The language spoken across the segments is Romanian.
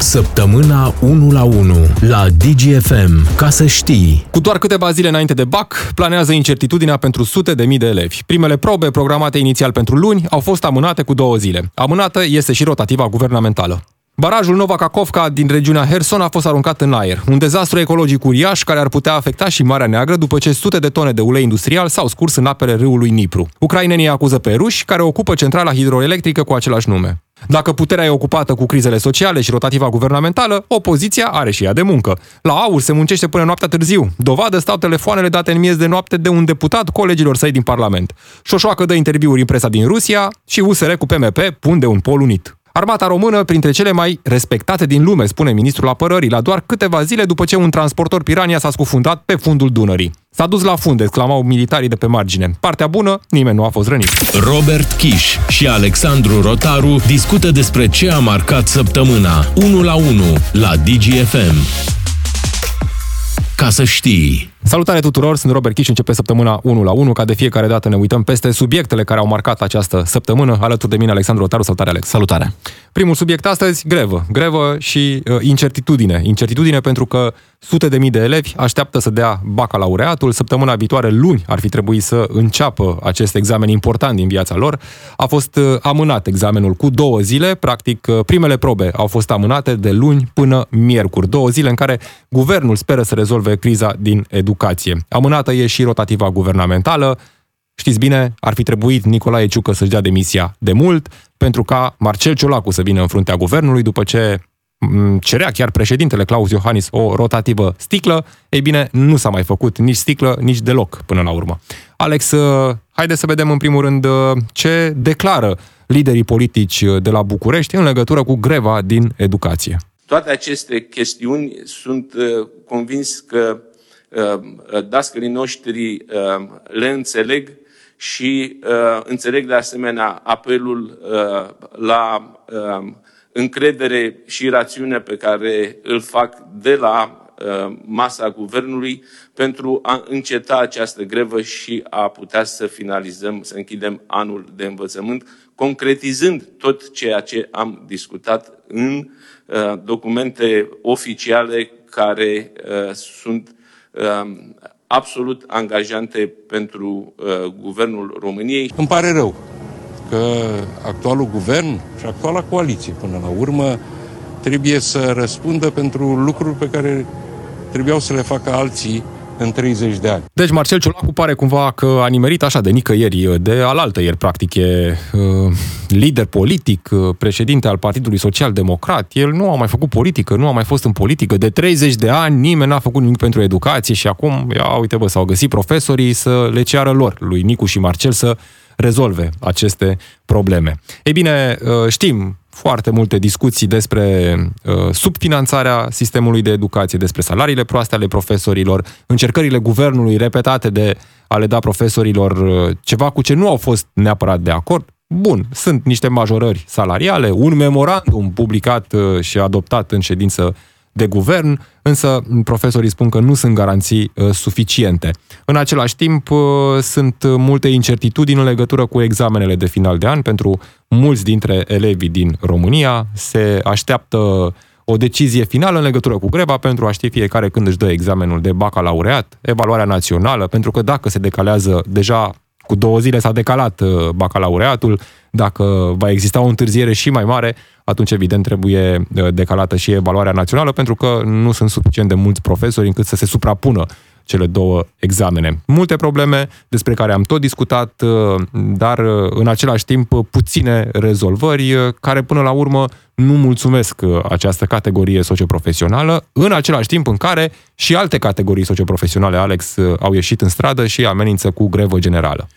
Săptămâna 1 la 1 la DGFM. Ca să știi. Cu doar câteva zile înainte de BAC, planează incertitudinea pentru sute de mii de elevi. Primele probe, programate inițial pentru luni, au fost amânate cu două zile. Amânată este și rotativa guvernamentală. Barajul Nova Kakovka din regiunea Herson a fost aruncat în aer. Un dezastru ecologic uriaș care ar putea afecta și Marea Neagră după ce sute de tone de ulei industrial s-au scurs în apele râului Nipru. Ucrainenii acuză pe ruși care ocupă centrala hidroelectrică cu același nume. Dacă puterea e ocupată cu crizele sociale și rotativa guvernamentală, opoziția are și ea de muncă. La AUR se muncește până noaptea târziu. Dovadă stau telefoanele date în miez de noapte de un deputat colegilor săi din Parlament. Șoșoacă dă interviuri în presa din Rusia și USR cu PMP pun de un pol unit. Armata română printre cele mai respectate din lume, spune ministrul apărării, la doar câteva zile după ce un transportor Pirania s-a scufundat pe fundul Dunării. S-a dus la fund, exclamau militarii de pe margine. Partea bună, nimeni nu a fost rănit. Robert Kiș și Alexandru Rotaru discută despre ce a marcat săptămâna 1 la 1 la DGFM. Ca să știi. Salutare tuturor, sunt Robert Kiș, începe săptămâna 1 la 1, ca de fiecare dată ne uităm peste subiectele care au marcat această săptămână. Alături de mine Alexandru Rotaru, salutare Alex. Salutare. Primul subiect astăzi, grevă. Grevă și uh, incertitudine. Incertitudine pentru că sute de mii de elevi așteaptă să dea bacalaureatul. Săptămâna viitoare, luni, ar fi trebuit să înceapă acest examen important din viața lor. A fost uh, amânat examenul cu două zile. Practic, uh, primele probe au fost amânate de luni până miercuri. Două zile în care guvernul speră să rezolve criza din educație. Amânată e și rotativa guvernamentală. Știți bine, ar fi trebuit Nicolae Ciucă să-și dea demisia de mult, pentru ca Marcel Ciolacu să vină în fruntea guvernului după ce mm, cerea chiar președintele Claus Iohannis o rotativă sticlă, ei bine, nu s-a mai făcut nici sticlă, nici deloc până la urmă. Alex, uh, haide să vedem în primul rând uh, ce declară liderii politici uh, de la București în legătură cu greva din educație. Toate aceste chestiuni sunt convins că dascării noștri le înțeleg și uh, înțeleg de asemenea apelul uh, la uh, încredere și rațiune pe care îl fac de la uh, masa guvernului pentru a înceta această grevă și a putea să finalizăm, să închidem anul de învățământ, concretizând tot ceea ce am discutat în uh, documente oficiale care uh, sunt uh, absolut angajante pentru uh, guvernul României. Îmi pare rău că actualul guvern și actuala coaliție, până la urmă, trebuie să răspundă pentru lucruri pe care trebuiau să le facă alții în 30 de ani. Deci Marcel Ciolacu pare cumva că a nimerit așa de nicăieri, de alaltă ieri, practic, e uh, lider politic, uh, președinte al Partidului Social Democrat. El nu a mai făcut politică, nu a mai fost în politică. De 30 de ani nimeni n-a făcut nimic pentru educație și acum, ia uite bă, s-au găsit profesorii să le ceară lor, lui Nicu și Marcel, să rezolve aceste probleme. Ei bine, uh, știm foarte multe discuții despre uh, subfinanțarea sistemului de educație, despre salariile proaste ale profesorilor, încercările guvernului repetate de a le da profesorilor uh, ceva cu ce nu au fost neapărat de acord. Bun, sunt niște majorări salariale, un memorandum publicat uh, și adoptat în ședință de guvern, însă profesorii spun că nu sunt garanții uh, suficiente. În același timp, uh, sunt multe incertitudini în legătură cu examenele de final de an pentru mulți dintre elevii din România. Se așteaptă o decizie finală în legătură cu greva pentru a ști fiecare când își dă examenul de bacalaureat, evaluarea națională, pentru că dacă se decalează deja cu două zile s-a decalat uh, bacalaureatul, dacă va exista o întârziere și mai mare, atunci evident trebuie uh, decalată și evaluarea națională, pentru că nu sunt suficient de mulți profesori încât să se suprapună cele două examene. Multe probleme despre care am tot discutat, uh, dar în același timp puține rezolvări care până la urmă nu mulțumesc această categorie socioprofesională, în același timp în care și alte categorii socioprofesionale, Alex, au ieșit în stradă și amenință cu grevă generală.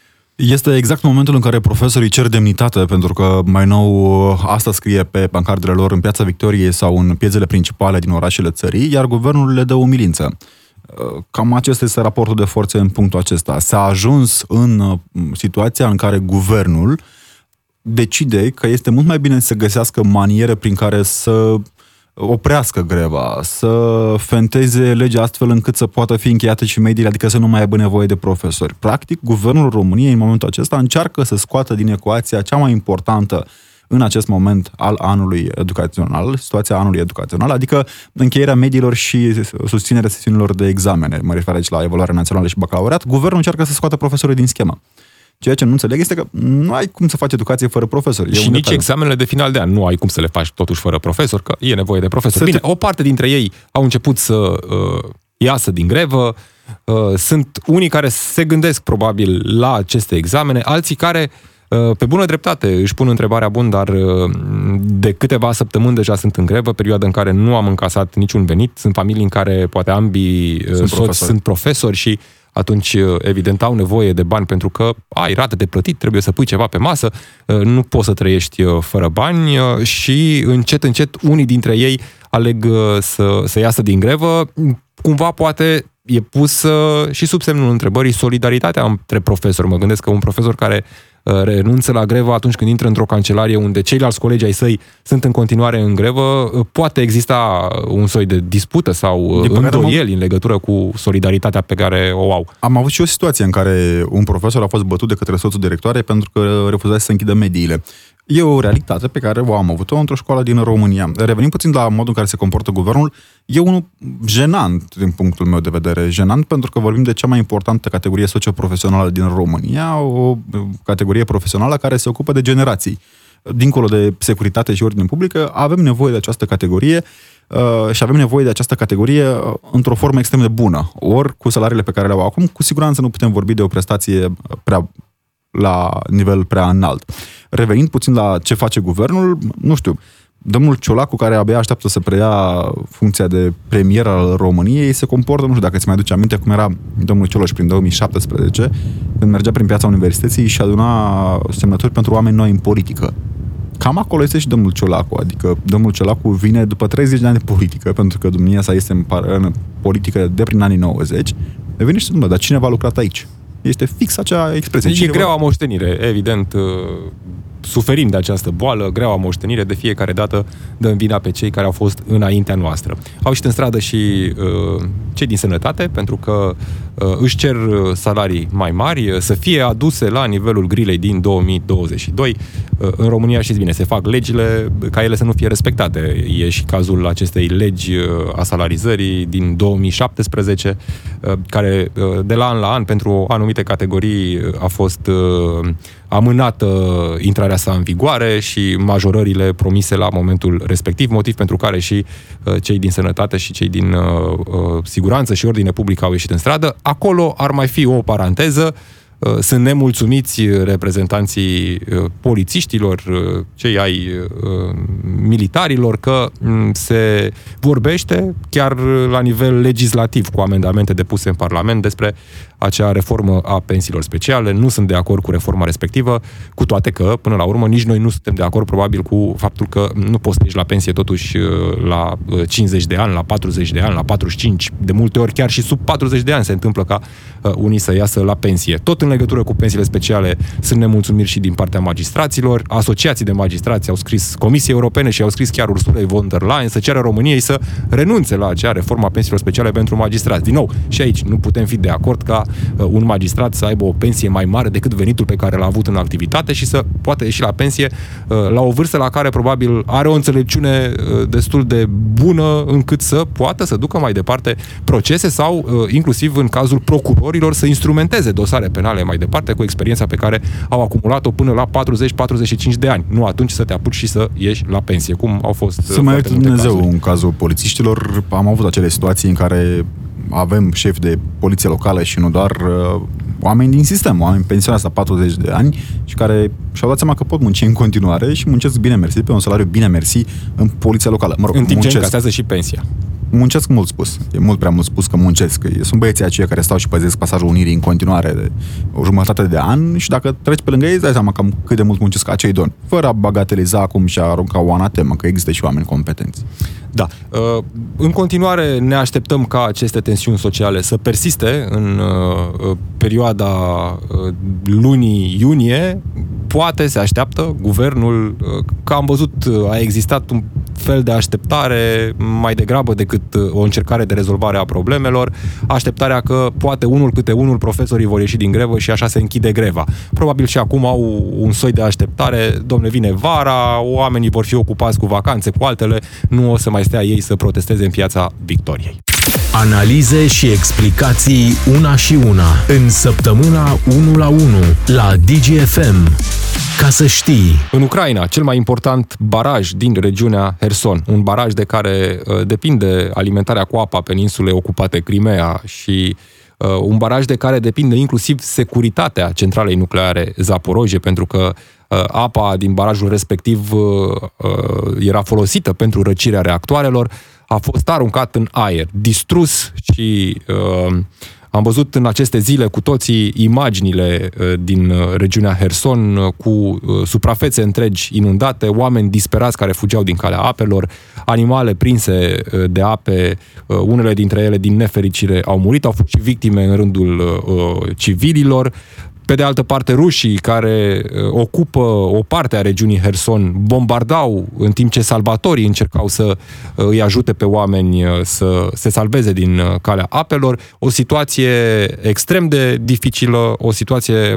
Este exact momentul în care profesorii cer demnitate, pentru că mai nou asta scrie pe pancardele lor în Piața Victoriei sau în piețele principale din orașele țării, iar guvernul le dă umilință. Cam acesta este raportul de forțe în punctul acesta. S-a ajuns în situația în care guvernul decide că este mult mai bine să găsească maniere prin care să oprească greva, să fenteze legea astfel încât să poată fi încheiată și mediile, adică să nu mai aibă nevoie de profesori. Practic, guvernul României în momentul acesta încearcă să scoată din ecuația cea mai importantă în acest moment al anului educațional, situația anului educațional, adică încheierea mediilor și susținerea sesiunilor de examene. Mă refer aici la evaluarea națională și bacalaureat. Guvernul încearcă să scoată profesorii din schemă. Ceea ce nu înțeleg este că nu ai cum să faci educație fără profesori. și nici detaliu. examenele de final de an nu ai cum să le faci totuși fără profesor, că e nevoie de profesori. Bine, te... o parte dintre ei au început să uh, iasă din grevă, uh, sunt unii care se gândesc probabil la aceste examene, alții care uh, pe bună dreptate își pun întrebarea bun, dar uh, de câteva săptămâni deja sunt în grevă, perioada în care nu am încasat niciun venit. Sunt familii în care poate ambii uh, sunt soți profesori. sunt profesori și atunci uh, evident au nevoie de bani pentru că ai rate de plătit, trebuie să pui ceva pe masă, uh, nu poți să trăiești uh, fără bani și încet, încet unii dintre ei aleg să, să iasă din grevă. Cumva poate e pus și sub semnul întrebării solidaritatea între profesori. Mă gândesc că un profesor care Uh, renunță la grevă atunci când intră într-o cancelarie unde ceilalți colegi ai săi sunt în continuare în grevă, uh, poate exista un soi de dispută sau uh, de îndoieli în legătură cu solidaritatea pe care o au. Am avut și o situație în care un profesor a fost bătut de către soțul directoare pentru că refuza să închidă mediile. E o realitate pe care o am avut-o într-o școală din România. Revenim puțin la modul în care se comportă guvernul. E unul jenant, din punctul meu de vedere. Jenant pentru că vorbim de cea mai importantă categorie socioprofesională din România, o categorie profesională care se ocupă de generații. Dincolo de securitate și ordine publică, avem nevoie de această categorie uh, și avem nevoie de această categorie uh, într-o formă extrem de bună. Ori cu salariile pe care le au acum, cu siguranță nu putem vorbi de o prestație prea la nivel prea înalt. Revenind puțin la ce face guvernul, nu știu, domnul Ciolacu, care abia așteaptă să preia funcția de premier al României, se comportă, nu știu dacă ți mai aduce aminte cum era domnul Cioloș prin 2017, când mergea prin piața universității și aduna semnături pentru oameni noi în politică. Cam acolo este și domnul Ciolacu, adică domnul Ciolacu vine după 30 de ani de politică, pentru că domnia sa este în, în politică de prin anii 90, vine și spune, dar cineva a lucrat aici? Este fix acea expresie. E greaua moștenire, evident. Uh, suferim de această boală, greaua moștenire, de fiecare dată dăm vina pe cei care au fost înaintea noastră. Au ieșit în stradă și uh, cei din sănătate, pentru că uh, își cer uh, salarii mai mari, uh, să fie aduse la nivelul grilei din 2022. Uh, în România, știți bine, se fac legile ca ele să nu fie respectate. E și cazul acestei legi uh, a salarizării din 2017, uh, care uh, de la an la an, pentru anumite categorii, uh, a fost uh, amânată intrarea sa în vigoare și majorările promise la momentul respectiv, motiv pentru care și uh, cei din sănătate și cei din uh, uh, siguranță și ordine publică au ieșit în stradă. Acolo ar mai fi o paranteză, Uh, sunt nemulțumiți reprezentanții uh, polițiștilor, uh, cei ai militarilor, că mm, se vorbește chiar la nivel legislativ cu amendamente depuse în Parlament despre acea reformă a pensiilor speciale. Nu sunt de acord cu reforma respectivă, cu toate că, până la urmă, nici noi nu suntem de acord probabil cu faptul că nu poți să ieși la pensie totuși la 50 de ani, la 40 de ani, la 45, de multe ori chiar și sub 40 de ani se întâmplă ca unii să iasă la pensie. Tot în legătură cu pensiile speciale sunt nemulțumiri și din partea magistraților. Asociații de magistrați au scris Comisiei Europene și au scris chiar Ursula von der Leyen să ceară României să renunțe la acea reformă a pensiilor speciale pentru magistrați. Din nou, și aici nu putem fi de acord ca uh, un magistrat să aibă o pensie mai mare decât venitul pe care l-a avut în activitate și să poată ieși la pensie uh, la o vârstă la care probabil are o înțelepciune uh, destul de bună încât să poată să ducă mai departe procese sau inclusiv în cazul procurorilor să instrumenteze dosare penale mai departe cu experiența pe care au acumulat-o până la 40-45 de ani. Nu atunci să te apuci și să ieși la pensie, cum au fost Să mai Dumnezeu cazuri. în cazul polițiștilor. Am avut acele situații în care avem șef de poliție locală și nu doar uh, oameni din sistem, oameni pensionați la 40 de ani și care și-au dat seama că pot munci în continuare și muncesc bine mersi pe un salariu bine mersi în poliția locală. Mă rog, în timp muncesc. ce încasează și pensia muncesc mult spus. E mult prea mult spus că muncesc. Sunt băieții aceia care stau și păzesc pasajul Unirii în continuare de o jumătate de an și dacă treci pe lângă ei, îți dai seama cam cât de mult muncesc acei doni. Fără a bagateliza acum și a arunca o anatemă, că există și oameni competenți. Da. Uh, în continuare ne așteptăm ca aceste tensiuni sociale să persiste în uh, perioada uh, lunii iunie. Poate se așteaptă guvernul, că am văzut, a existat un fel de așteptare mai degrabă decât uh, o încercare de rezolvare a problemelor, așteptarea că poate unul câte unul profesorii vor ieși din grevă și așa se închide greva. Probabil și acum au un soi de așteptare, domne, vine vara, oamenii vor fi ocupați cu vacanțe, cu altele, nu o să mai stea ei să protesteze în piața Victoriei. Analize și explicații una și una în săptămâna 1 la 1 la DGFM. Ca să știi. În Ucraina, cel mai important baraj din regiunea Herson, un baraj de care uh, depinde alimentarea cu apa peninsulei ocupate Crimea și uh, un baraj de care depinde inclusiv securitatea centralei nucleare Zaporoje, pentru că uh, apa din barajul respectiv uh, uh, era folosită pentru răcirea reactoarelor, a fost aruncat în aer, distrus și uh, am văzut în aceste zile cu toții imaginile uh, din uh, regiunea Herson uh, cu suprafețe întregi inundate, oameni disperați care fugeau din calea apelor, animale prinse de ape, unele dintre ele din nefericire au murit, au fost și victime în rândul civililor. Pe de altă parte, rușii care uh, ocupă o parte a regiunii Herson bombardau în timp ce salvatorii încercau să uh, îi ajute pe oameni uh, să se salveze din calea apelor. O situație extrem de dificilă, o situație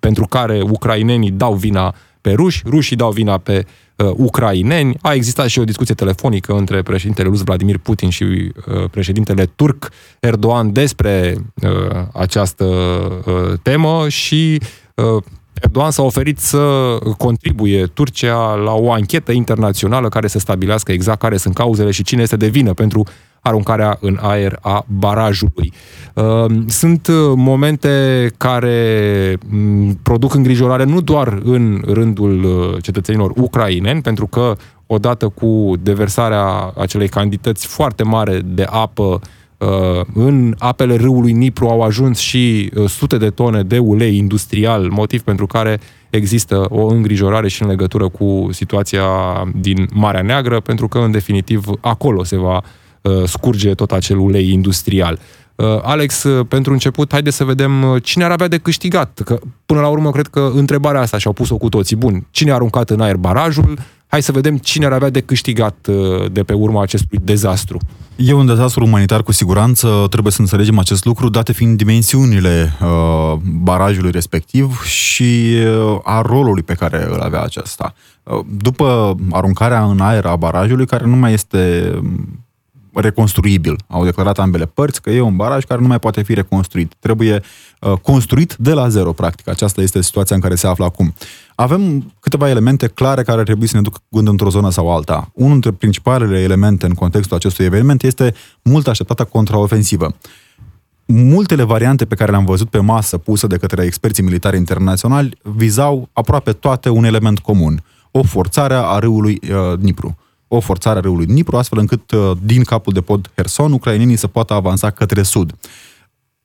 pentru care ucrainenii dau vina pe ruși, rușii dau vina pe uh, ucraineni. A existat și o discuție telefonică între președintele rus Vladimir Putin și uh, președintele turc Erdogan despre uh, această uh, temă și uh, Erdogan s-a oferit să contribuie Turcia la o anchetă internațională care să stabilească exact care sunt cauzele și cine este de vină pentru aruncarea în aer a barajului. Ehm, sunt uh, momente care mm, produc îngrijorare nu doar în rândul uh, cetățenilor ucraineni, pentru că odată cu deversarea acelei cantități foarte mare de apă uh, în apele râului Nipru au ajuns și sute de tone de ulei industrial, motiv pentru care există o îngrijorare și în legătură cu situația din Marea Neagră, pentru că, în definitiv, acolo se va Uh, scurge tot acel ulei industrial. Uh, Alex, uh, pentru început, haide să vedem cine ar avea de câștigat. Că, până la urmă, cred că întrebarea asta și-au pus-o cu toții. Bun, cine a aruncat în aer barajul? Hai să vedem cine ar avea de câștigat de pe urma acestui dezastru. E un dezastru umanitar cu siguranță, trebuie să înțelegem acest lucru, date fiind dimensiunile uh, barajului respectiv și uh, a rolului pe care îl avea acesta. Uh, după aruncarea în aer a barajului, care nu mai este reconstruibil. Au declarat ambele părți că e un baraj care nu mai poate fi reconstruit. Trebuie uh, construit de la zero, practic. Aceasta este situația în care se află acum. Avem câteva elemente clare care trebuie să ne ducă gând într-o zonă sau alta. Unul dintre principalele elemente în contextul acestui eveniment este mult așteptată contraofensivă. Multele variante pe care le-am văzut pe masă puse de către experții militari internaționali vizau aproape toate un element comun. O forțare a râului uh, Dnipru o forțare a râului Dnipru, astfel încât uh, din capul de pod Herson, ucrainenii să poată avansa către sud.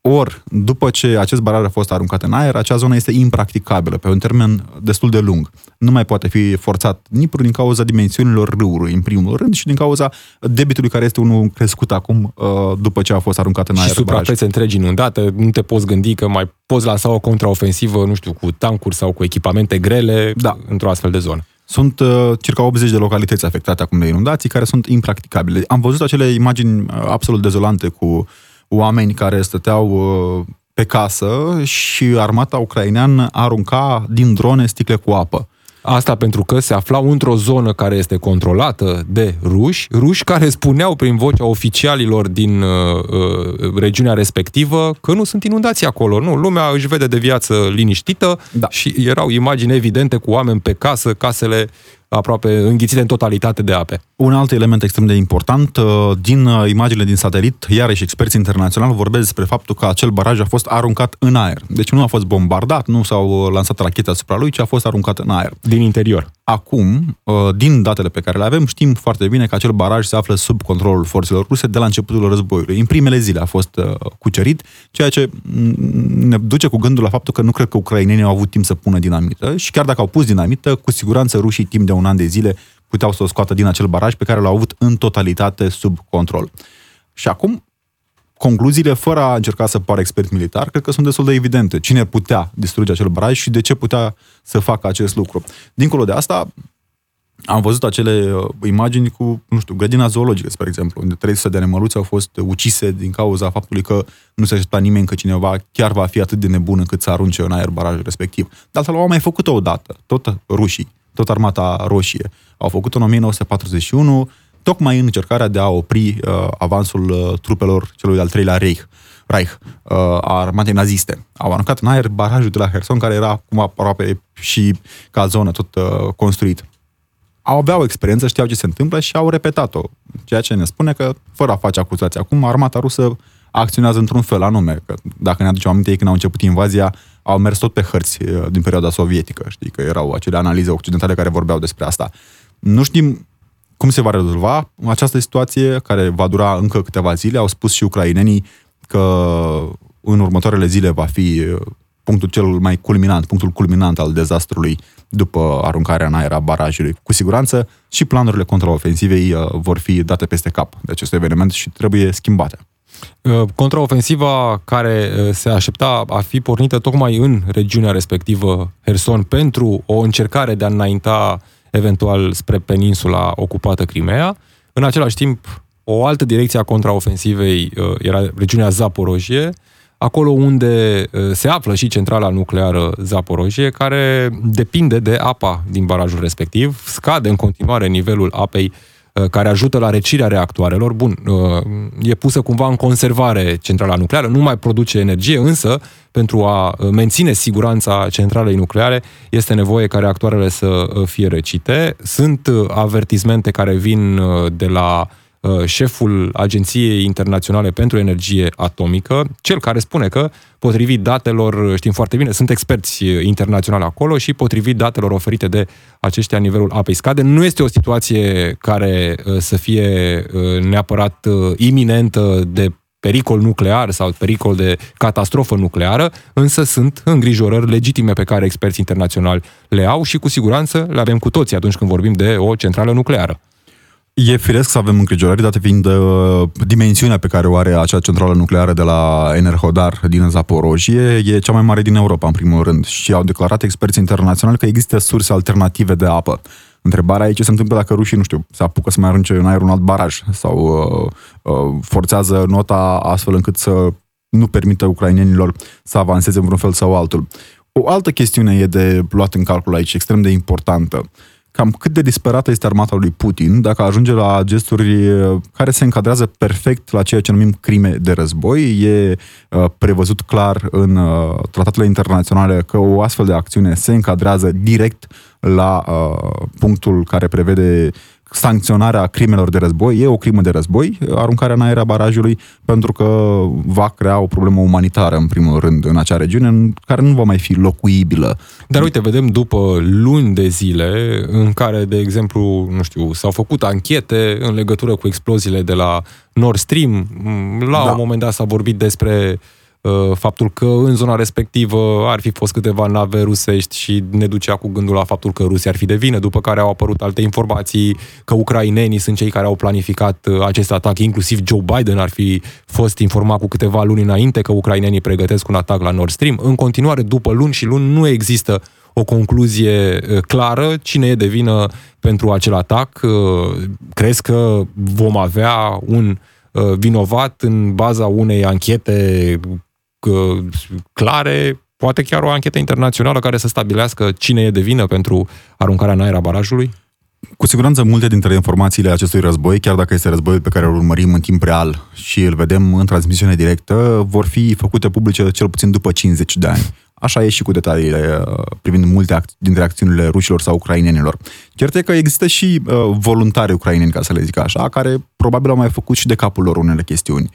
Ori, după ce acest baraj a fost aruncat în aer, acea zonă este impracticabilă pe un termen destul de lung. Nu mai poate fi forțat Dnipru din cauza dimensiunilor râului, în primul rând, și din cauza debitului care este unul crescut acum uh, după ce a fost aruncat în aer. Și suprafețe întregi inundate, nu te poți gândi că mai poți lansa o contraofensivă, nu știu, cu tancuri sau cu echipamente grele da. într-o astfel de zonă. Sunt uh, circa 80 de localități afectate acum de inundații care sunt impracticabile. Am văzut acele imagini uh, absolut dezolante cu oameni care stăteau uh, pe casă și armata ucraineană arunca din drone sticle cu apă. Asta pentru că se aflau într-o zonă care este controlată de ruși, ruși care spuneau prin vocea oficialilor din uh, uh, regiunea respectivă că nu sunt inundații acolo. Nu, lumea își vede de viață liniștită da. și erau imagini evidente cu oameni pe casă, casele aproape înghițite în totalitate de ape. Un alt element extrem de important, uh, din uh, imaginile din satelit, iarăși experți internaționali vorbesc despre faptul că acel baraj a fost aruncat în aer. Deci nu a fost bombardat, nu s-au uh, lansat rachete asupra lui, ci a fost aruncat în aer. Din interior. Acum, din datele pe care le avem, știm foarte bine că acel baraj se află sub controlul forțelor ruse de la începutul războiului. În primele zile a fost cucerit, ceea ce ne duce cu gândul la faptul că nu cred că ucrainenii au avut timp să pună dinamită și chiar dacă au pus dinamită, cu siguranță rușii timp de un an de zile puteau să o scoată din acel baraj pe care l-au avut în totalitate sub control. Și acum, concluziile, fără a încerca să pară expert militar, cred că sunt destul de evidente. Cine putea distruge acel baraj și de ce putea să facă acest lucru. Dincolo de asta, am văzut acele uh, imagini cu, nu știu, grădina zoologică, spre exemplu, unde 300 de animăluți au fost ucise din cauza faptului că nu se aștepta nimeni că cineva chiar va fi atât de nebun încât să arunce în aer barajul respectiv. De altfel, au mai făcut-o odată, tot rușii, tot armata roșie. Au făcut-o în 1941, tocmai în încercarea de a opri uh, avansul uh, trupelor celui de-al treilea Reich. Reich, uh, a armatei naziste. Au aruncat în aer barajul de la Herson, care era acum aproape și ca zonă tot uh, construit au aveau experiență, știau ce se întâmplă și au repetat-o. Ceea ce ne spune că, fără a face acuzații acum, armata rusă acționează într-un fel anume. Că dacă ne aducem aminte, când au început invazia, au mers tot pe hărți uh, din perioada sovietică. Știi că erau acele analize occidentale care vorbeau despre asta. Nu știm cum se va rezolva această situație, care va dura încă câteva zile. Au spus și ucrainenii că în următoarele zile va fi uh, punctul cel mai culminant, punctul culminant al dezastrului după aruncarea în aer a barajului. Cu siguranță și planurile contraofensivei uh, vor fi date peste cap de acest eveniment și trebuie schimbate. Uh, contraofensiva care uh, se aștepta a fi pornită tocmai în regiunea respectivă, Herson, pentru o încercare de a înainta eventual spre peninsula ocupată Crimea. În același timp, o altă direcție a contraofensivei era regiunea Zaporojie, acolo unde uh, se află și centrala nucleară Zaporojie, care depinde de apa din barajul respectiv, scade în continuare nivelul apei uh, care ajută la recirea reactoarelor. Bun, uh, e pusă cumva în conservare centrala nucleară, nu mai produce energie, însă pentru a menține siguranța centralei nucleare este nevoie ca reactoarele să fie recite. Sunt avertizmente care vin de la Uh, șeful Agenției Internaționale pentru Energie Atomică, cel care spune că, potrivit datelor, știm foarte bine, sunt experți internaționali acolo și potrivit datelor oferite de aceștia, nivelul apei scade. Nu este o situație care uh, să fie uh, neapărat iminentă de pericol nuclear sau pericol de catastrofă nucleară, însă sunt îngrijorări legitime pe care experții internaționali le au și cu siguranță le avem cu toții atunci când vorbim de o centrală nucleară. E firesc să avem îngrijorări, dată fiind uh, dimensiunea pe care o are acea centrală nucleară de la Enerhodar din Zaporojie, e cea mai mare din Europa, în primul rând, și au declarat experți internaționali că există surse alternative de apă. Întrebarea e ce se întâmplă dacă rușii, nu știu, se apucă să mai arunce în aer un alt baraj sau uh, uh, forțează nota astfel încât să nu permită ucrainenilor să avanseze în vreun fel sau altul. O altă chestiune e de luat în calcul aici, extrem de importantă cam cât de disperată este armata lui Putin dacă ajunge la gesturi uh, care se încadrează perfect la ceea ce numim crime de război. E uh, prevăzut clar în uh, tratatele internaționale că o astfel de acțiune se încadrează direct la punctul care prevede sancționarea crimelor de război, e o crimă de război, aruncarea în aer a barajului, pentru că va crea o problemă umanitară, în primul rând, în acea regiune, care nu va mai fi locuibilă. Dar uite, vedem după luni de zile în care, de exemplu, nu știu, s-au făcut anchete în legătură cu exploziile de la Nord Stream, la da. un moment dat s-a vorbit despre uh, Uh, faptul că în zona respectivă ar fi fost câteva nave rusești și ne ducea cu gândul la faptul că Rusia ar fi de vină, după care au apărut alte informații că ucrainenii sunt cei care au planificat uh, acest atac, inclusiv Joe Biden ar fi fost informat cu câteva luni înainte că ucrainenii pregătesc un atac la Nord Stream. În continuare, după luni și luni, nu există o concluzie uh, clară cine e de vină pentru acel atac. Crezi că vom avea un vinovat în baza unei anchete clare, poate chiar o anchetă internațională care să stabilească cine e de vină pentru aruncarea în aer a barajului? Cu siguranță multe dintre informațiile acestui război, chiar dacă este războiul pe care îl urmărim în timp real și îl vedem în transmisiune directă, vor fi făcute publice cel puțin după 50 de ani. Așa e și cu detaliile uh, privind multe dintre acțiunile rușilor sau ucrainenilor. Cert e că există și uh, voluntari ucraineni, ca să le zic așa, care probabil au mai făcut și de capul lor unele chestiuni.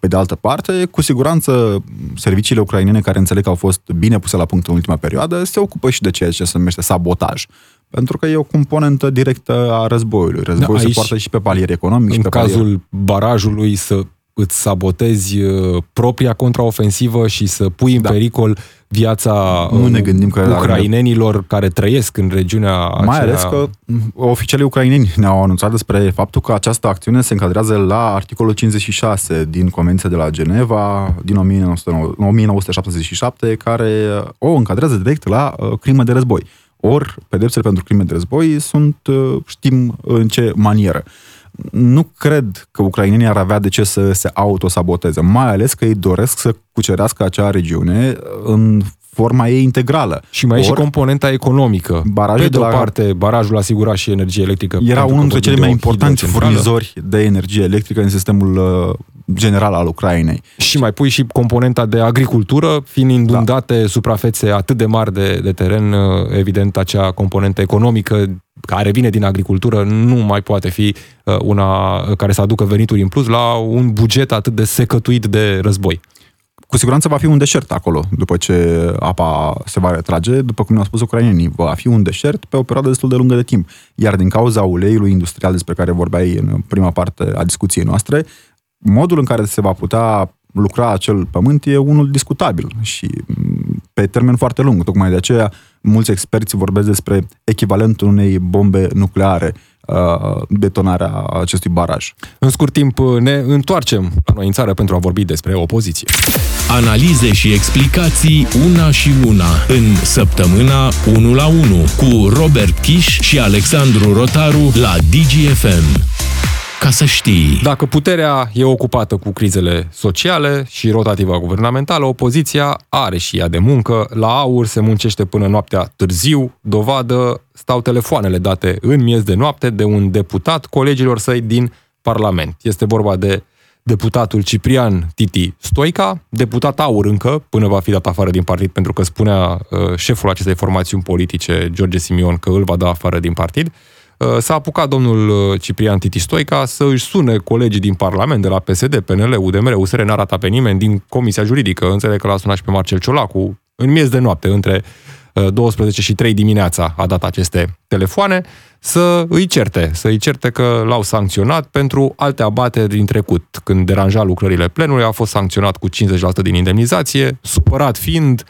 Pe de altă parte, cu siguranță, serviciile ucrainene care înțeleg că au fost bine puse la punct în ultima perioadă se ocupă și de ceea ce se numește sabotaj. Pentru că e o componentă directă a războiului. Războiul da, se poartă și pe palier economic. În și pe cazul palier... barajului să îți sabotezi uh, propria contraofensivă și să pui în da. pericol viața nu ne gândim că ucrainenilor care trăiesc în regiunea Mai aceea... ales că oficialii ucraineni ne-au anunțat despre faptul că această acțiune se încadrează la articolul 56 din Convenția de la Geneva din 1977, care o încadrează direct la uh, crimă de război. Ori pedepsele pentru crime de război sunt, uh, știm în ce manieră. Nu cred că ucrainenii ar avea de ce să se autosaboteze, mai ales că ei doresc să cucerească acea regiune în forma ei integrală. Și mai Or, e și componenta economică. Pe de, o la... parte, barajul asigura și energie electrică. Era unul dintre cele mai importanti furnizori de energie electrică în sistemul uh, general al Ucrainei. Și mai pui și componenta de agricultură, fiind inundate da. suprafețe atât de mari de, de teren, uh, evident acea componentă economică care vine din agricultură nu mai poate fi uh, una care să aducă venituri în plus la un buget atât de secătuit de război cu siguranță va fi un deșert acolo după ce apa se va retrage, după cum ne-au spus ucrainienii. Va fi un deșert pe o perioadă destul de lungă de timp. Iar din cauza uleiului industrial despre care vorbeai în prima parte a discuției noastre, modul în care se va putea lucra acel pământ e unul discutabil și mm, pe termen foarte lung. Tocmai de aceea mulți experți vorbesc despre echivalentul unei bombe nucleare Uh, detonarea acestui baraj. În scurt timp ne întoarcem la noi în țară pentru a vorbi despre opoziție. Analize și explicații una și una în săptămâna 1 la 1 cu Robert Kiș și Alexandru Rotaru la DGFM ca să știi. Dacă puterea e ocupată cu crizele sociale și rotativa guvernamentală, opoziția are și ea de muncă. La aur se muncește până noaptea târziu. Dovadă stau telefoanele date în miez de noapte de un deputat colegilor săi din Parlament. Este vorba de deputatul Ciprian Titi Stoica, deputat aur încă, până va fi dat afară din partid, pentru că spunea uh, șeful acestei formațiuni politice, George Simion, că îl va da afară din partid. Uh, s-a apucat domnul uh, Ciprian Titi Stoica să își sune colegii din Parlament, de la PSD, PNL, UDMR, USR, n-a ratat pe nimeni, din Comisia Juridică, înțeleg că l-a sunat și pe Marcel Ciolacu, în miez de noapte, între 12 uh, și 3 dimineața a dat aceste telefoane, să îi certe, să îi certe că l-au sancționat pentru alte abateri din trecut. Când deranja lucrările plenului, a fost sancționat cu 50% din indemnizație, supărat fiind,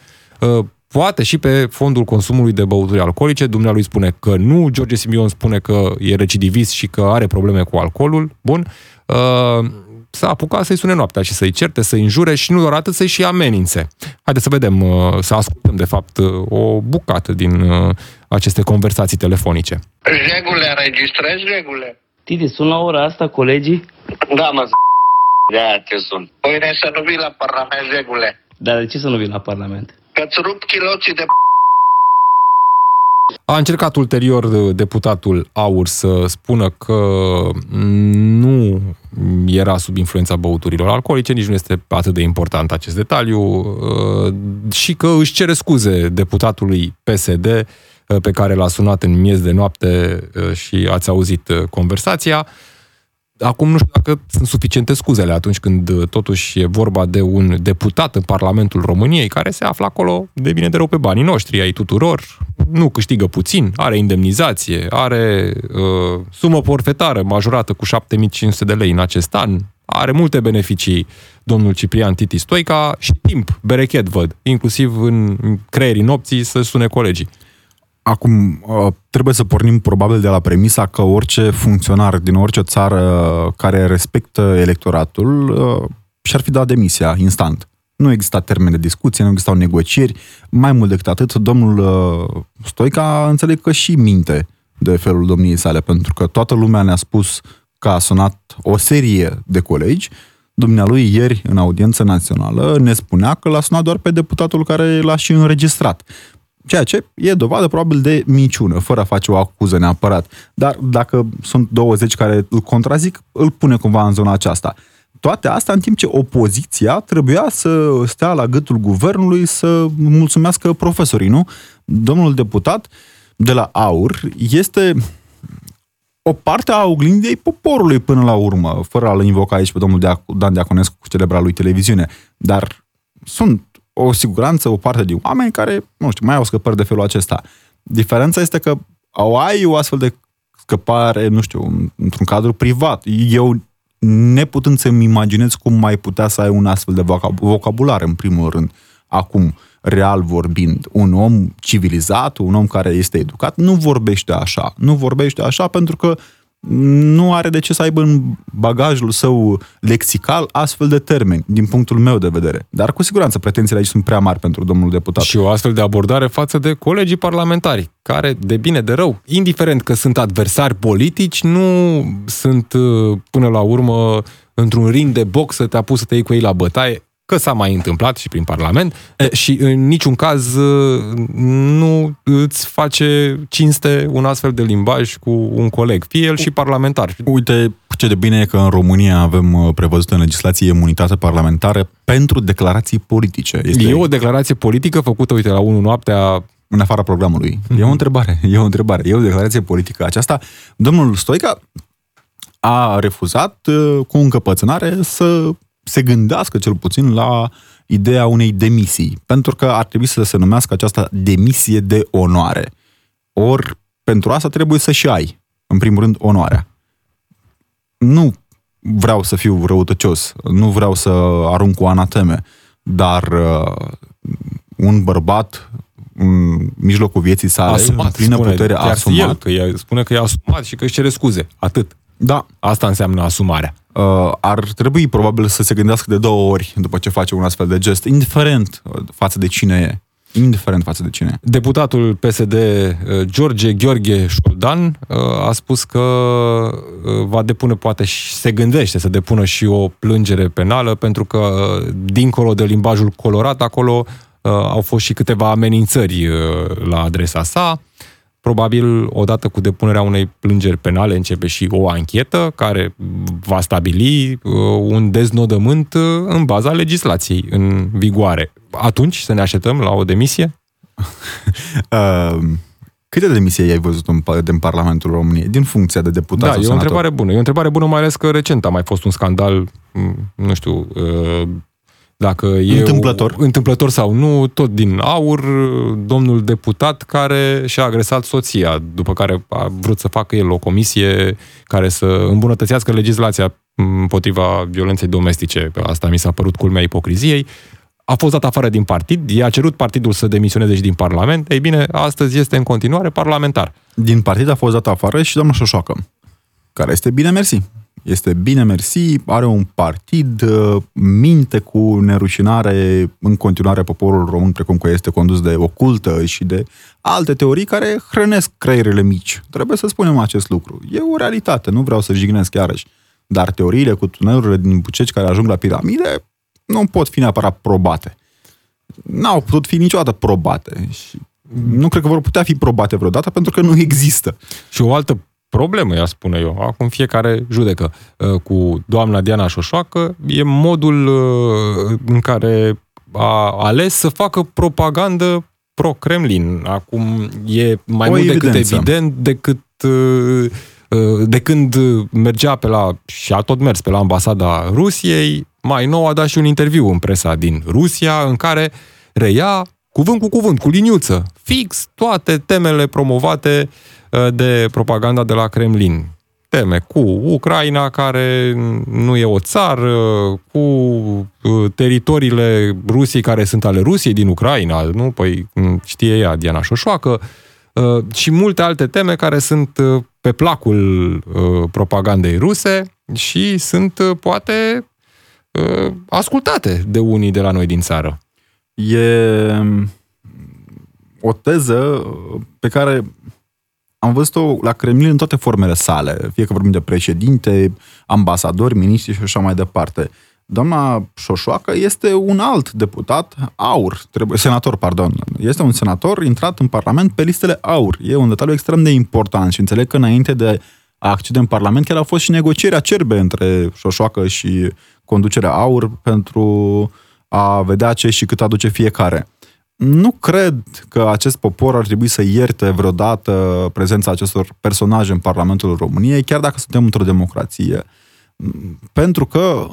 poate și pe fondul consumului de băuturi alcoolice. Dumnealui spune că nu, George Simion spune că e recidivist și că are probleme cu alcoolul. Bun. Uh, s-a apucat să-i sune noaptea și să-i certe, să-i înjure și nu doar atât, să-i și amenințe. Haideți să vedem, uh, să ascultăm de fapt uh, o bucată din uh, aceste conversații telefonice. Regule, înregistrezi regule. Titi, sun la ora asta colegii? Da, mă, de aia te sun. Păi să nu vii la Parlament regule. Dar de ce să nu vii la Parlament? Că-ți rup chiloții de a încercat ulterior deputatul Aur să spună că nu era sub influența băuturilor alcoolice, nici nu este atât de important acest detaliu, uh, și că își cere scuze deputatului PSD uh, pe care l-a sunat în miez de noapte uh, și ați auzit conversația. Acum nu știu dacă sunt suficiente scuzele atunci când uh, totuși e vorba de un deputat în Parlamentul României care se află acolo de bine de rău pe banii noștri, ai tuturor, nu câștigă puțin, are indemnizație, are uh, sumă forfetară majorată cu 7500 de lei în acest an, are multe beneficii domnul Ciprian Titi Stoica și timp, berechet văd, inclusiv în creierii nopții să sune colegii. Acum, uh, trebuie să pornim probabil de la premisa că orice funcționar din orice țară care respectă electoratul uh, și-ar fi dat demisia instant. Nu exista termen de discuție, nu existau negocieri. Mai mult decât atât, domnul uh, Stoica înțeleg că și minte de felul domniei sale, pentru că toată lumea ne-a spus că a sunat o serie de colegi. Dumnealui ieri, în audiență națională, ne spunea că l-a sunat doar pe deputatul care l-a și înregistrat. Ceea ce e dovadă probabil de minciună, fără a face o acuză neapărat. Dar dacă sunt 20 care îl contrazic, îl pune cumva în zona aceasta. Toate astea în timp ce opoziția trebuia să stea la gâtul guvernului să mulțumească profesorii, nu? Domnul deputat de la AUR este o parte a oglindei poporului până la urmă, fără a-l invoca aici pe domnul Dan Diaconescu cu celebra lui televiziune. Dar sunt o siguranță, o parte de oameni care, nu știu, mai au scăpări de felul acesta. Diferența este că au ai o astfel de scăpare, nu știu, într-un cadru privat. Eu, neputând să-mi imaginez cum mai putea să ai un astfel de vocabular, în primul rând, acum, real vorbind, un om civilizat, un om care este educat, nu vorbește așa. Nu vorbește așa pentru că nu are de ce să aibă în bagajul său lexical astfel de termeni, din punctul meu de vedere. Dar cu siguranță pretențiile aici sunt prea mari pentru domnul deputat. Și o astfel de abordare față de colegii parlamentari, care, de bine, de rău, indiferent că sunt adversari politici, nu sunt, uh, până la urmă, într-un ring de box să te apuci să te iei cu ei la bătaie că s-a mai întâmplat și prin Parlament e, și în niciun caz nu îți face cinste un astfel de limbaj cu un coleg, fie el și parlamentar. Uite ce de bine e că în România avem prevăzută în legislație imunitate parlamentară pentru declarații politice. Este... E o declarație politică făcută, uite, la 1 noaptea în afara programului. Mm-hmm. E o întrebare, e o întrebare, e o declarație politică aceasta. Domnul Stoica a refuzat cu încăpățânare să se gândească cel puțin la ideea unei demisii, pentru că ar trebui să se numească aceasta demisie de onoare. Ori pentru asta trebuie să și ai, în primul rând, onoarea. Nu vreau să fiu răutăcios, nu vreau să arunc cu anateme, dar uh, un bărbat în mijlocul vieții sale, asumat, în plină spune, putere, asumat. El, că e, spune că e asumat și că își cere scuze. Atât. Da. Asta înseamnă asumarea. Uh, ar trebui probabil să se gândească de două ori după ce face un astfel de gest, indiferent uh, față de cine e. Indiferent față de cine. Deputatul PSD uh, George Gheorghe Șoldan uh, a spus că va depune, poate și se gândește să depună și o plângere penală, pentru că dincolo de limbajul colorat, acolo au fost și câteva amenințări la adresa sa. Probabil, odată cu depunerea unei plângeri penale, începe și o anchetă care va stabili uh, un deznodământ uh, în baza legislației în vigoare. Atunci să ne așteptăm la o demisie? uh, câte demisii ai văzut în, în Parlamentul României din funcția de deputat Da, e o întrebare bună. E o întrebare bună, mai ales că recent a mai fost un scandal, nu știu, uh, dacă e întâmplător. O, întâmplător sau nu, tot din aur, domnul deputat care și-a agresat soția, după care a vrut să facă el o comisie care să îmbunătățească legislația împotriva violenței domestice. Asta mi s-a părut culmea ipocriziei. A fost dat afară din partid, i-a cerut partidul să demisioneze și din Parlament. Ei bine, astăzi este în continuare parlamentar. Din partid a fost dat afară și doamna Șoșoacă, care este bine mersi este bine mersi, are un partid, uh, minte cu nerușinare în continuare poporul român, precum că este condus de ocultă și de alte teorii care hrănesc creierele mici. Trebuie să spunem acest lucru. E o realitate, nu vreau să jignesc iarăși. Dar teoriile cu tunelurile din Buceci care ajung la piramide nu pot fi neapărat probate. N-au putut fi niciodată probate și nu cred că vor putea fi probate vreodată pentru că nu există. Și o altă problemă, ea spune eu. Acum fiecare judecă. Uh, cu doamna Diana Șoșoacă e modul uh, în care a ales să facă propagandă pro-Kremlin. Acum e mai o mult evidență. decât evident decât uh, de când mergea pe la, și a tot mers pe la ambasada Rusiei, mai nou a dat și un interviu în presa din Rusia în care reia cuvânt cu cuvânt, cu liniuță, fix toate temele promovate Uh, de propaganda de la Kremlin. Teme cu Ucraina, care nu e o țară, cu uh, teritoriile Rusiei care sunt ale Rusiei din Ucraina, nu? Păi știe ea, Diana Șoșoacă, uh, și multe alte teme care sunt pe placul propagandei ruse și sunt poate ascultate de unii de la noi din țară. E o teză pe care am văzut-o la Kremlin în toate formele sale, fie că vorbim de președinte, ambasadori, miniștri și așa mai departe. Doamna Șoșoacă este un alt deputat aur, trebuie, senator, pardon. Este un senator intrat în Parlament pe listele aur. E un detaliu extrem de important și înțeleg că înainte de a accede în Parlament chiar au fost și negocieri acerbe între Șoșoacă și conducerea aur pentru a vedea ce și cât aduce fiecare nu cred că acest popor ar trebui să ierte vreodată prezența acestor personaje în Parlamentul României, chiar dacă suntem într-o democrație. Pentru că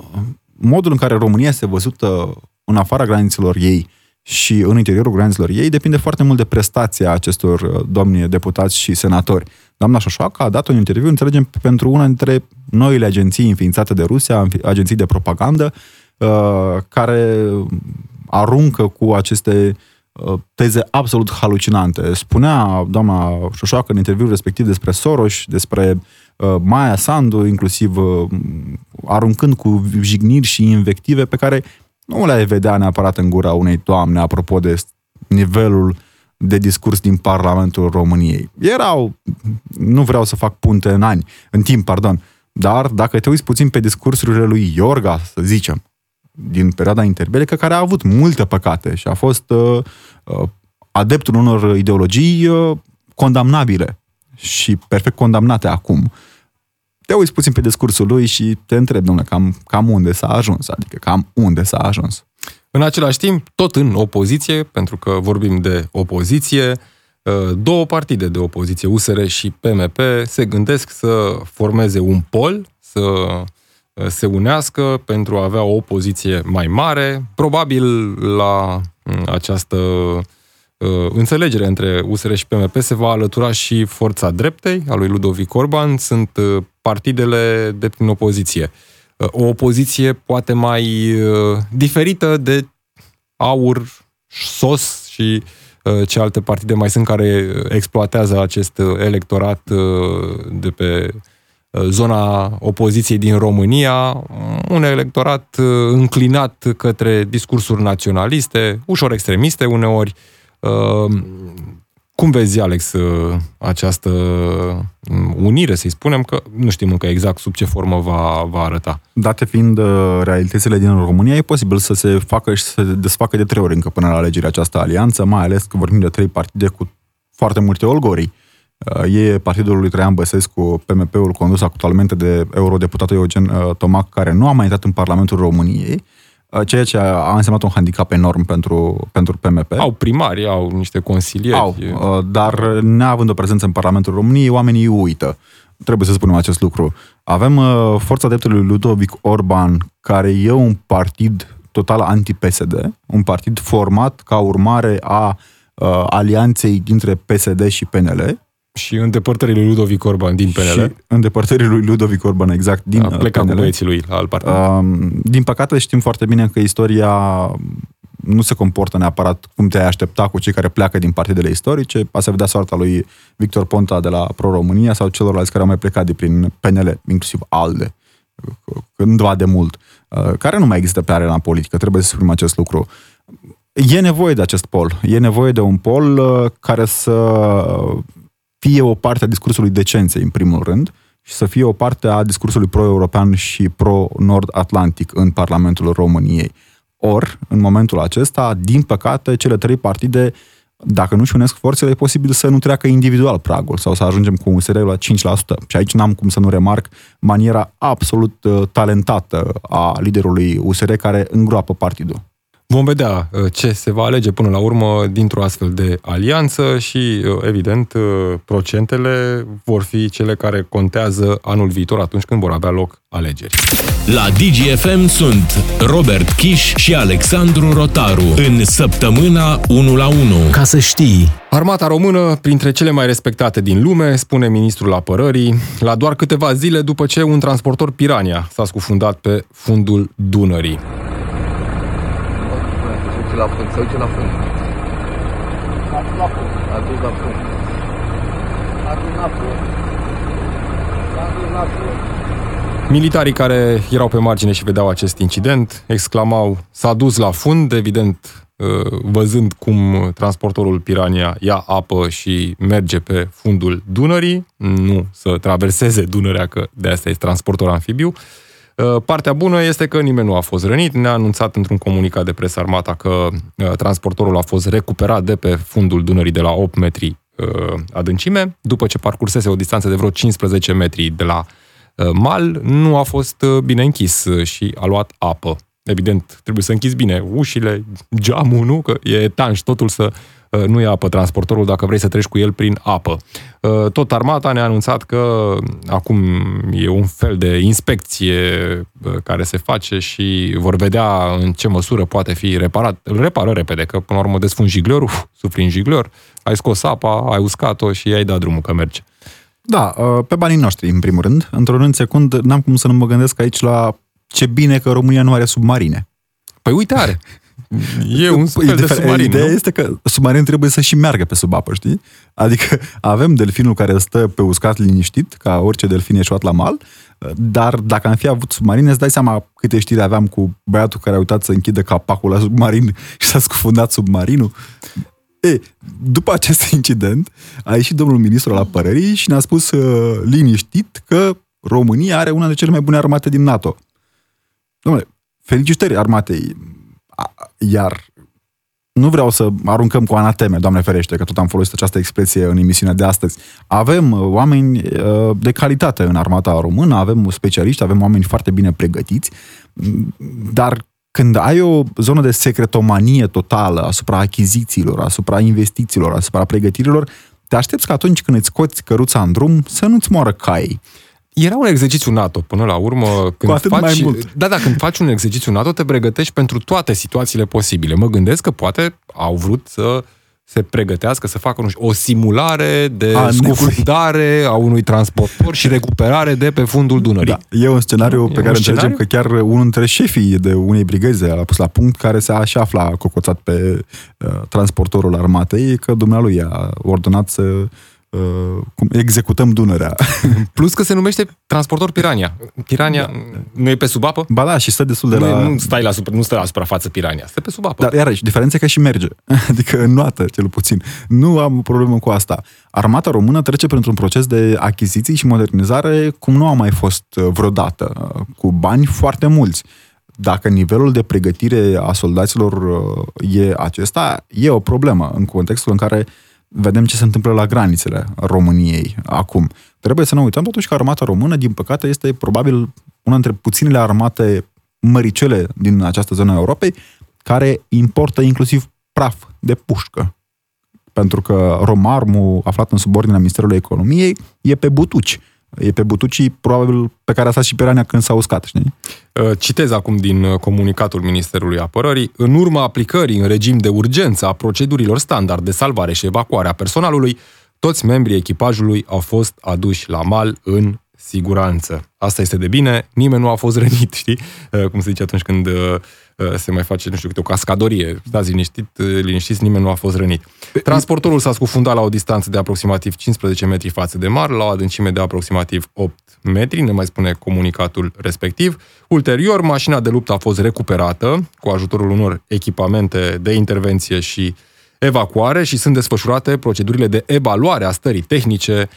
modul în care România este văzută în afara granițelor ei și în interiorul granițelor ei depinde foarte mult de prestația acestor domni deputați și senatori. Doamna Șoșoacă a dat un interviu, înțelegem, pentru una dintre noile agenții înființate de Rusia, agenții de propagandă, uh, care aruncă cu aceste Uh, teze absolut halucinante. Spunea doamna Șoșoacă în interviul respectiv despre Soros, despre uh, Maia Sandu, inclusiv uh, aruncând cu jigniri și invective pe care nu le-ai vedea neapărat în gura unei doamne, apropo de nivelul de discurs din Parlamentul României. Erau, nu vreau să fac punte în ani, în timp, pardon, dar dacă te uiți puțin pe discursurile lui Iorga, să zicem, din perioada interbelică, care a avut multe păcate și a fost uh, uh, adeptul unor ideologii uh, condamnabile și perfect condamnate acum. Te uiți puțin pe discursul lui și te întrebi, domnule, cam, cam unde s-a ajuns, adică cam unde s-a ajuns. În același timp, tot în opoziție, pentru că vorbim de opoziție, uh, două partide de opoziție, USR și PMP, se gândesc să formeze un pol, să uh, se unească pentru a avea o opoziție mai mare. Probabil la mm, această uh, înțelegere între USR și PMP se va alătura și Forța Dreptei, a lui Ludovic Orban, sunt partidele de prin opoziție o opoziție poate mai uh, diferită de aur, sos și uh, ce alte partide mai sunt care exploatează acest electorat uh, de pe zona opoziției din România, un electorat înclinat către discursuri naționaliste, ușor extremiste uneori, cum vezi, Alex, uh, această um, unire, să-i spunem, că nu știm încă exact sub ce formă va, va arăta? Date fiind uh, realitățile din România, e posibil să se facă și să se desfacă de trei ori încă până la alegerea această alianță, mai ales că vorbim de trei partide cu foarte multe olgorii. Uh, e partidul lui Traian Băsescu, PMP-ul condus actualmente de eurodeputatul Eugen Tomac, care nu a mai intrat în Parlamentul României, Uh, ceea ce a însemnat un handicap enorm pentru, pentru PMP. Au primari, au niște consilieri. Au, uh, dar neavând o prezență în Parlamentul României, oamenii uită. Trebuie să spunem acest lucru. Avem uh, Forța Dreptului Ludovic Orban, care e un partid total anti-PSD, un partid format ca urmare a alianței dintre PSD și PNL, și îndepărtării lui Ludovic Orban din PNL. Și îndepărtării lui Ludovic Orban, exact, din A plecat PNL. cu băieții lui la alt partid. Uh, din păcate știm foarte bine că istoria nu se comportă neapărat cum te-ai aștepta cu cei care pleacă din partidele istorice. A se vedea soarta lui Victor Ponta de la Pro-România sau celorlalți care au mai plecat de prin PNL, inclusiv ALDE, cândva de mult, uh, care nu mai există pe arena politică, trebuie să spunem acest lucru. E nevoie de acest pol. E nevoie de un pol uh, care să fie o parte a discursului decenței, în primul rând, și să fie o parte a discursului pro-european și pro-nord-atlantic în Parlamentul României. Or, în momentul acesta, din păcate, cele trei partide, dacă nu-și unesc forțele, e posibil să nu treacă individual pragul sau să ajungem cu un SRL la 5%. Și aici n-am cum să nu remarc maniera absolut uh, talentată a liderului USR care îngroapă partidul. Vom vedea uh, ce se va alege până la urmă dintr-o astfel de alianță și, uh, evident, uh, procentele vor fi cele care contează anul viitor atunci când vor avea loc alegeri. La DGFM sunt Robert Kiș și Alexandru Rotaru în săptămâna 1 la 1. Ca să știi... Armata română, printre cele mai respectate din lume, spune ministrul apărării, la doar câteva zile după ce un transportor Pirania s-a scufundat pe fundul Dunării la fund, să uite la fund. A dus la fund. A dus la fund. A dus la fund. A dus la fund. Militarii care erau pe margine și vedeau acest incident exclamau s-a dus la fund, evident uh, văzând cum transportorul Pirania ia apă și merge pe fundul Dunării, nu să traverseze Dunărea, că de asta este transportor amfibiu, Uh, partea bună este că nimeni nu a fost rănit. Ne-a anunțat într-un comunicat de presă armata că uh, transportorul a fost recuperat de pe fundul Dunării de la 8 metri uh, adâncime. După ce parcursese o distanță de vreo 15 metri de la mal, nu a fost bine închis și a luat apă. Evident, trebuie să închizi bine ușile, geamul, nu? Că e etanș totul să Uh, nu e apă transportorul dacă vrei să treci cu el prin apă. Uh, tot armata ne-a anunțat că acum e un fel de inspecție uh, care se face și vor vedea în ce măsură poate fi reparat. Îl repară repede, că până la urmă desfund jiglorul, sufri în jiglor, ai scos apa, ai uscat-o și ai dat drumul că merge. Da, pe banii noștri, în primul rând. Într-un rând secund, n-am cum să nu mă gândesc aici la ce bine că România nu are submarine. Păi uite are. E un fel de Difer- submarin, Ideea nu? este că submarin trebuie să și meargă pe sub apă, știi? Adică avem delfinul care stă pe uscat liniștit, ca orice delfin ieșuat la mal, dar dacă am fi avut submarin, îți dai seama câte știri aveam cu băiatul care a uitat să închidă capacul la submarin și s-a scufundat submarinul. E, după acest incident, a ieșit domnul ministru al apărării și ne-a spus uh, liniștit că România are una dintre cele mai bune armate din NATO. Domnule, felicitări armatei. A- Iar nu vreau să aruncăm cu anateme, Doamne ferește, că tot am folosit această expresie în emisiunea de astăzi. Avem uh, oameni uh, de calitate în armata română, avem specialiști, avem oameni foarte bine pregătiți, m, dar când ai o zonă de secretomanie totală asupra achizițiilor, asupra investițiilor, asupra pregătirilor, te aștepți că atunci când îți scoți căruța în drum să nu-ți moară caii. Era un exercițiu NATO până la urmă. Când atât faci, mai mult. Da, da, când faci un exercițiu NATO te pregătești pentru toate situațiile posibile. Mă gândesc că poate au vrut să se pregătească să facă nu știu, o simulare de A scufundare a unui transportor și recuperare de pe fundul Dunării. Da, e un scenariu E pe un care înțelegem scenariu? că chiar unul dintre șefii de unei brigăze l-a pus la punct, care se și afla cocoțat pe uh, transportorul armatei, că dumnealui a ordonat să uh, cum, executăm Dunărea. Plus că se numește transportor Pirania. Pirania da. nu e pe sub apă? ba da, și stă destul de Nu, la... nu, stai la, supra- nu stă la suprafață Pirania, stă pe sub apă. Dar iarăși, diferența e că și merge. Adică înnoată, cel puțin. Nu am o problemă cu asta. Armata română trece printr-un proces de achiziții și modernizare cum nu a mai fost uh, vreodată, uh, cu bani foarte mulți. Dacă nivelul de pregătire a soldaților uh, e acesta, e o problemă în contextul în care vedem ce se întâmplă la granițele României acum. Trebuie să ne uităm totuși că armata română, din păcate, este probabil una dintre puținele armate măricele din această zonă a Europei care importă inclusiv praf de pușcă. Pentru că Romarmul, aflat în subordinea Ministerului Economiei, e pe butuci. E pe butucii, probabil, pe care a stat și Pirania când s-a uscat, știi? Uh, Citez acum din uh, comunicatul Ministerului Apărării. În urma aplicării în regim de urgență a procedurilor standard de salvare și evacuare a personalului, toți membrii echipajului au fost aduși la mal în siguranță. Asta este de bine, nimeni nu a fost rănit, știi? Uh, Cum se zice atunci când uh, uh, se mai face, nu știu, câte o cascadorie. Stați liniștit, uh, liniștiți, nimeni nu a fost rănit. Transportorul s-a scufundat la o distanță de aproximativ 15 metri față de mar, la o adâncime de aproximativ 8 metri, ne mai spune comunicatul respectiv. Ulterior, mașina de luptă a fost recuperată cu ajutorul unor echipamente de intervenție și evacuare și sunt desfășurate procedurile de evaluare a stării tehnice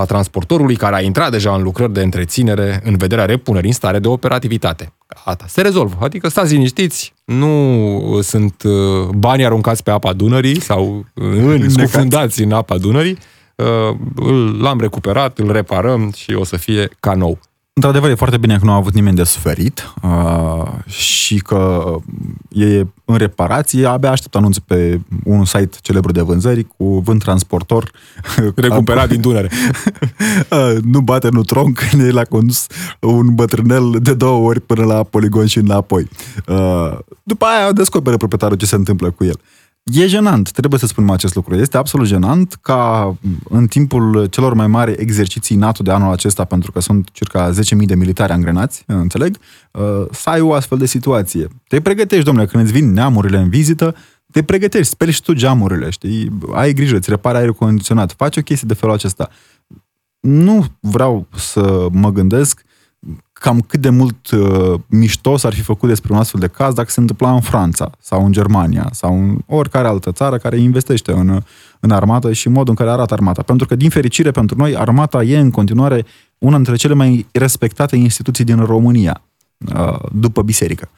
a transportorului care a intrat deja în lucrări de întreținere în vederea repunerii în stare de operativitate. Gata, se rezolvă. Adică stați liniștiți, nu sunt uh, bani aruncați pe apa Dunării sau în, scufundați în apa Dunării. Uh, îl- L-am recuperat, îl reparăm și o să fie ca nou. Într-adevăr, e foarte bine că nu a avut nimeni de suferit uh, și că e în reparație. Abia aștept anunț pe un site celebru de vânzări cu vânt transportor Recuperat din Dunăre. Uh, nu bate, nu tronc, ne l-a condus un bătrânel de două ori până la poligon și înapoi. Uh, După aia descoperă proprietarul ce se întâmplă cu el. E jenant, trebuie să spunem acest lucru. Este absolut jenant ca în timpul celor mai mari exerciții NATO de anul acesta, pentru că sunt circa 10.000 de militari angrenați, înțeleg, uh, să ai o astfel de situație. Te pregătești, domnule, când îți vin neamurile în vizită, te pregătești, speli și tu geamurile, știi? Ai grijă, îți repari aerul condiționat, faci o chestie de felul acesta nu vreau să mă gândesc cam cât de mult uh, mișto s-ar fi făcut despre un astfel de caz dacă se întâmpla în Franța sau în Germania sau în oricare altă țară care investește în, în armată și modul în care arată armata. Pentru că, din fericire pentru noi, armata e în continuare una dintre cele mai respectate instituții din România, uh, după biserică.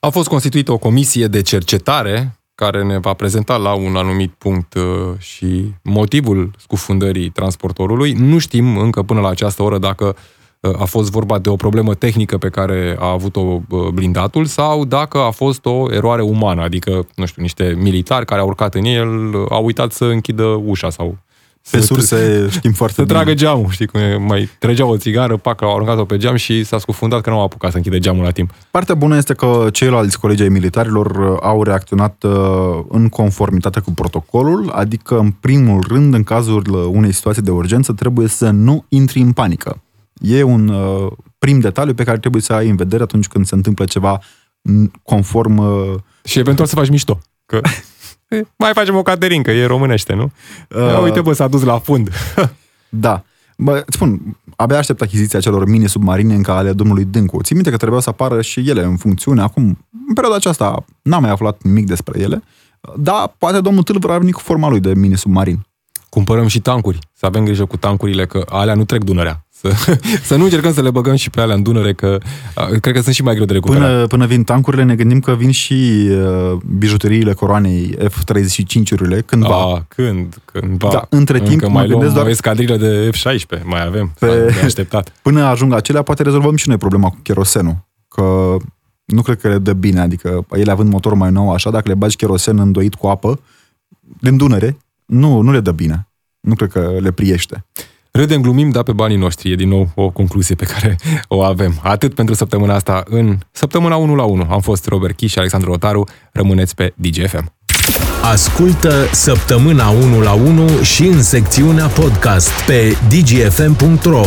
A fost constituită o comisie de cercetare care ne va prezenta la un anumit punct uh, și motivul scufundării transportorului. Nu știm încă până la această oră dacă uh, a fost vorba de o problemă tehnică pe care a avut-o uh, blindatul sau dacă a fost o eroare umană, adică, nu știu, niște militari care au urcat în el uh, au uitat să închidă ușa sau Pe să- surse știm foarte să bine. tragă geamul, știi cum e, mai trăgeau o țigară, pac, au aruncat-o pe geam și s-a scufundat că nu au apucat să închide geamul la timp. Partea bună este că ceilalți colegi ai militarilor uh, au reacționat uh, în conformitate cu protocolul, adică în primul rând, în cazul uh, unei situații de urgență, trebuie să nu intri în panică. E un uh, prim detaliu pe care trebuie să ai în vedere atunci când se întâmplă ceva n- conform uh, Și eventual să faci mișto. Că e, mai facem o caterincă, e românește, nu? Ia Uh, uite, bă, s-a dus la fund. Da. Bă, îți spun, abia aștept achiziția celor mini-submarine în ale domnului Dâncu. Țin minte că trebuiau să apară și ele în funcțiune. Acum, în perioada aceasta, n-am mai aflat nimic despre ele. Da, poate domnul Tâl va veni cu forma lui de mini-submarin. Cumpărăm și tancuri. Să avem grijă cu tancurile, că alea nu trec Dunărea. Să, să nu încercăm să le băgăm și pe alea în Dunăre, că a, cred că sunt și mai greu de recuperat. Până, până vin tancurile, ne gândim că vin și uh, bijuteriile coroanei F-35-urile cândva. A, când? Cândva. Da, între timp Încă mă mai luăm gândesc doar- o escadrilă de F-16, mai avem. Pe- Pe... De așteptat. Până ajung acelea, poate rezolvăm și noi problema cu cherosenul. Că nu cred că le dă bine, adică ele având motor mai nou așa, dacă le bagi cherosen îndoit cu apă, din Dunăre, nu, nu le dă bine. Nu cred că le priește. Râdem, glumim, dar pe banii noștri. E din nou o concluzie pe care o avem. Atât pentru săptămâna asta. În săptămâna 1 la 1 am fost Robert Chi și Alexandru Rotaru. Rămâneți pe DGFM. Ascultă săptămâna 1 la 1 și în secțiunea podcast pe dgfm.ro